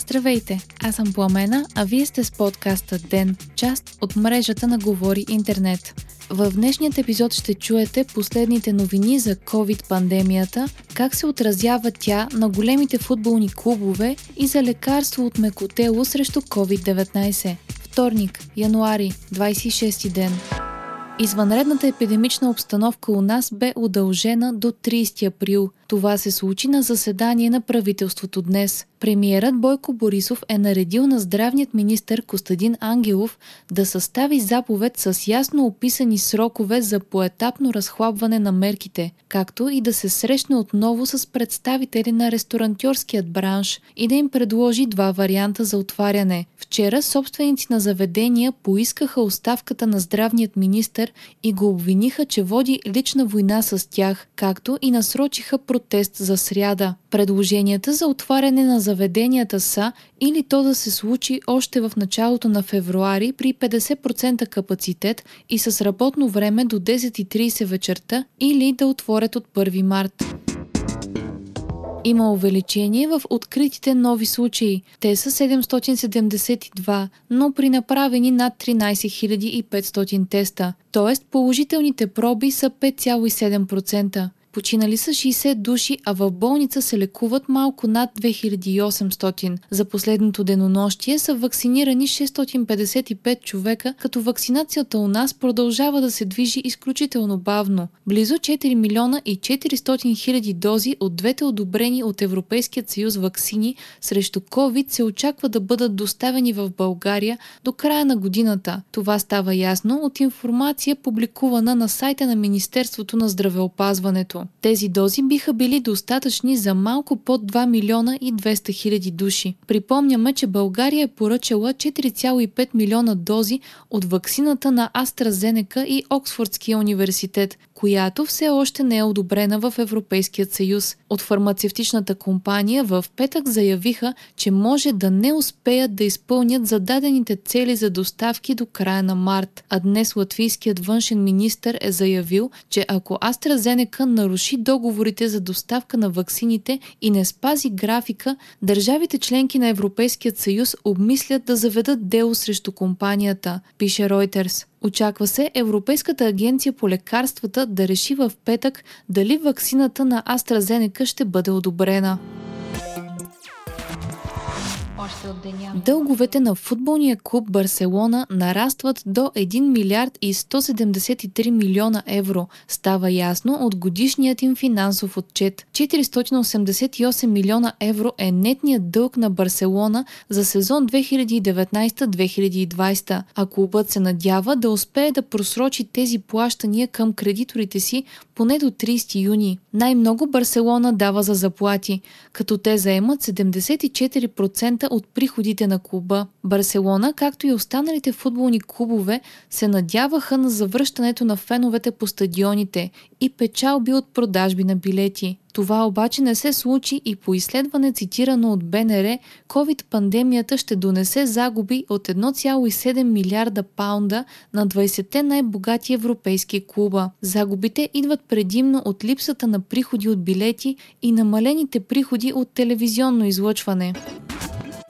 Здравейте, аз съм Пламена, а вие сте с подкаста ДЕН, част от мрежата на Говори Интернет. В днешният епизод ще чуете последните новини за COVID-пандемията, как се отразява тя на големите футболни клубове и за лекарство от мекотело срещу COVID-19. Вторник, януари, 26 ден. Извънредната епидемична обстановка у нас бе удължена до 30 април. Това се случи на заседание на правителството днес. Премиерът Бойко Борисов е наредил на здравният министр Костадин Ангелов да състави заповед с ясно описани срокове за поетапно разхлабване на мерките, както и да се срещне отново с представители на ресторантьорският бранш и да им предложи два варианта за отваряне. Вчера собственици на заведения поискаха оставката на здравният министр и го обвиниха, че води лична война с тях, както и насрочиха протест за сряда. Предложенията за отваряне на заведенията са или то да се случи още в началото на февруари при 50% капацитет и с работно време до 10.30 вечерта или да отворят от 1 март. Има увеличение в откритите нови случаи. Те са 772, но при направени над 13 500 теста, т.е. положителните проби са 5,7%. Починали са 60 души, а в болница се лекуват малко над 2800. За последното денонощие са вакцинирани 655 човека, като вакцинацията у нас продължава да се движи изключително бавно. Близо 4 милиона и 400 хиляди дози от двете одобрени от Европейският съюз вакцини срещу COVID се очаква да бъдат доставени в България до края на годината. Това става ясно от информация публикувана на сайта на Министерството на здравеопазването. Тези дози биха били достатъчни за малко под 2 милиона и 200 хиляди души. Припомняме, че България е поръчала 4,5 милиона дози от ваксината на AstraZeneca и Оксфордския университет, която все още не е одобрена в Европейският съюз. От фармацевтичната компания в петък заявиха, че може да не успеят да изпълнят зададените цели за доставки до края на март, а днес латвийският външен министр е заявил, че ако AstraZeneca наруши договорите за доставка на ваксините и не спази графика, държавите членки на Европейският съюз обмислят да заведат дело срещу компанията, пише Reuters. Очаква се Европейската агенция по лекарствата да реши в петък дали ваксината на AstraZeneca ще бъде одобрена. Дълговете на футболния клуб Барселона нарастват до 1 милиард и 173 милиона евро. Става ясно от годишният им финансов отчет. 488 милиона евро е нетният дълг на Барселона за сезон 2019-2020, а клубът се надява да успее да просрочи тези плащания към кредиторите си поне до 30 юни. Най-много Барселона дава за заплати, като те заемат 74% от приходите на клуба. Барселона, както и останалите футболни клубове, се надяваха на завръщането на феновете по стадионите и печалби от продажби на билети. Това обаче не се случи и по изследване цитирано от БНР, COVID-пандемията ще донесе загуби от 1,7 милиарда паунда на 20-те най-богати европейски клуба. Загубите идват предимно от липсата на приходи от билети и намалените приходи от телевизионно излъчване.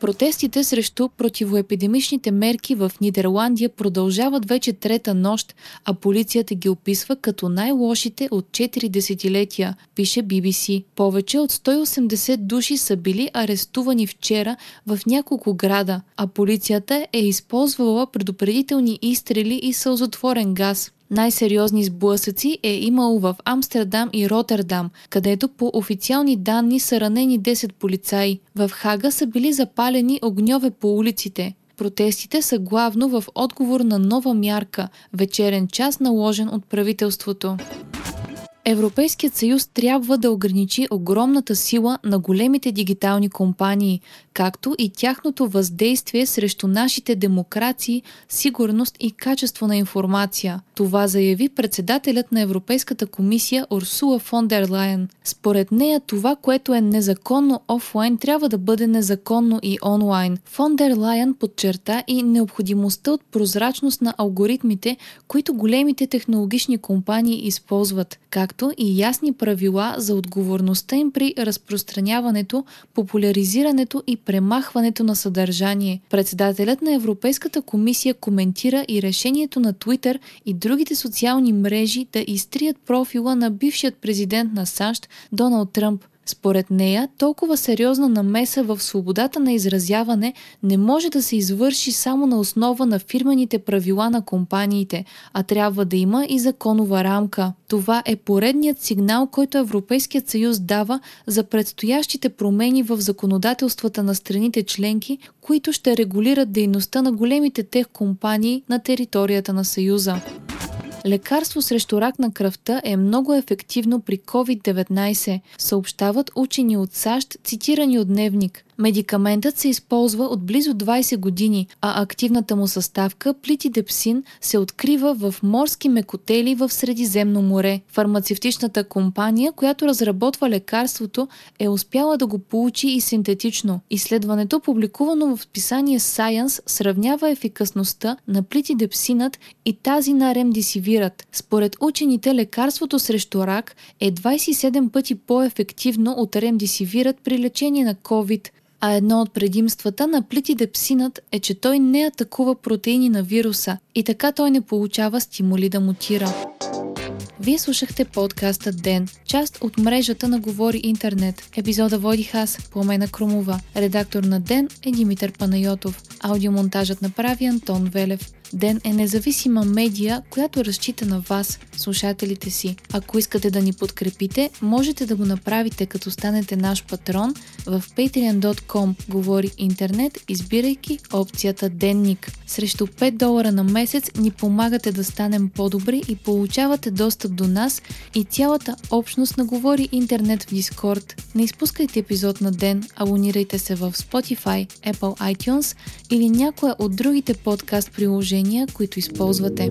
Протестите срещу противоепидемичните мерки в Нидерландия продължават вече трета нощ, а полицията ги описва като най-лошите от 4 десетилетия, пише BBC. Повече от 180 души са били арестувани вчера в няколко града, а полицията е използвала предупредителни изстрели и сълзотворен газ. Най-сериозни сблъсъци е имало в Амстердам и Роттердам, където по официални данни са ранени 10 полицаи. В Хага са били запалени огньове по улиците. Протестите са главно в отговор на нова мярка – вечерен час наложен от правителството. Европейският съюз трябва да ограничи огромната сила на големите дигитални компании, както и тяхното въздействие срещу нашите демокрации, сигурност и качество на информация. Това заяви председателят на Европейската комисия Урсула фон дер Лайен. Според нея това, което е незаконно офлайн, трябва да бъде незаконно и онлайн. Фон дер Лайен подчерта и необходимостта от прозрачност на алгоритмите, които големите технологични компании използват, как както и ясни правила за отговорността им при разпространяването, популяризирането и премахването на съдържание. Председателят на Европейската комисия коментира и решението на Twitter и другите социални мрежи да изтрият профила на бившият президент на САЩ Доналд Тръмп. Според нея, толкова сериозна намеса в свободата на изразяване не може да се извърши само на основа на фирмените правила на компаниите, а трябва да има и законова рамка. Това е поредният сигнал, който Европейският съюз дава за предстоящите промени в законодателствата на страните членки, които ще регулират дейността на големите тех компании на територията на Съюза. Лекарство срещу рак на кръвта е много ефективно при COVID-19, съобщават учени от САЩ, цитирани от Дневник. Медикаментът се използва от близо 20 години, а активната му съставка плитидепсин се открива в морски мекотели в Средиземно море. Фармацевтичната компания, която разработва лекарството, е успяла да го получи и синтетично. Изследването, публикувано в списание Science, сравнява ефикасността на плитидепсинът и тази на ремдисивират. Според учените, лекарството срещу рак е 27 пъти по-ефективно от ремдисивират при лечение на COVID а едно от предимствата на плитидепсинът е, че той не атакува протеини на вируса и така той не получава стимули да мутира. Вие слушахте подкаста Ден, част от мрежата на Говори Интернет. Епизода водих аз, Пламена Крумова. Редактор на Ден е Димитър Панайотов. Аудиомонтажът направи Антон Велев. Ден е независима медия, която разчита на вас, слушателите си. Ако искате да ни подкрепите, можете да го направите като станете наш патрон в patreon.com говори интернет, избирайки опцията Денник. Срещу 5 долара на месец ни помагате да станем по-добри и получавате достъп до нас и цялата общност на Говори интернет в Дискорд. Не изпускайте епизод на ден, абонирайте се в Spotify, Apple iTunes или някоя от другите подкаст приложения, които използвате.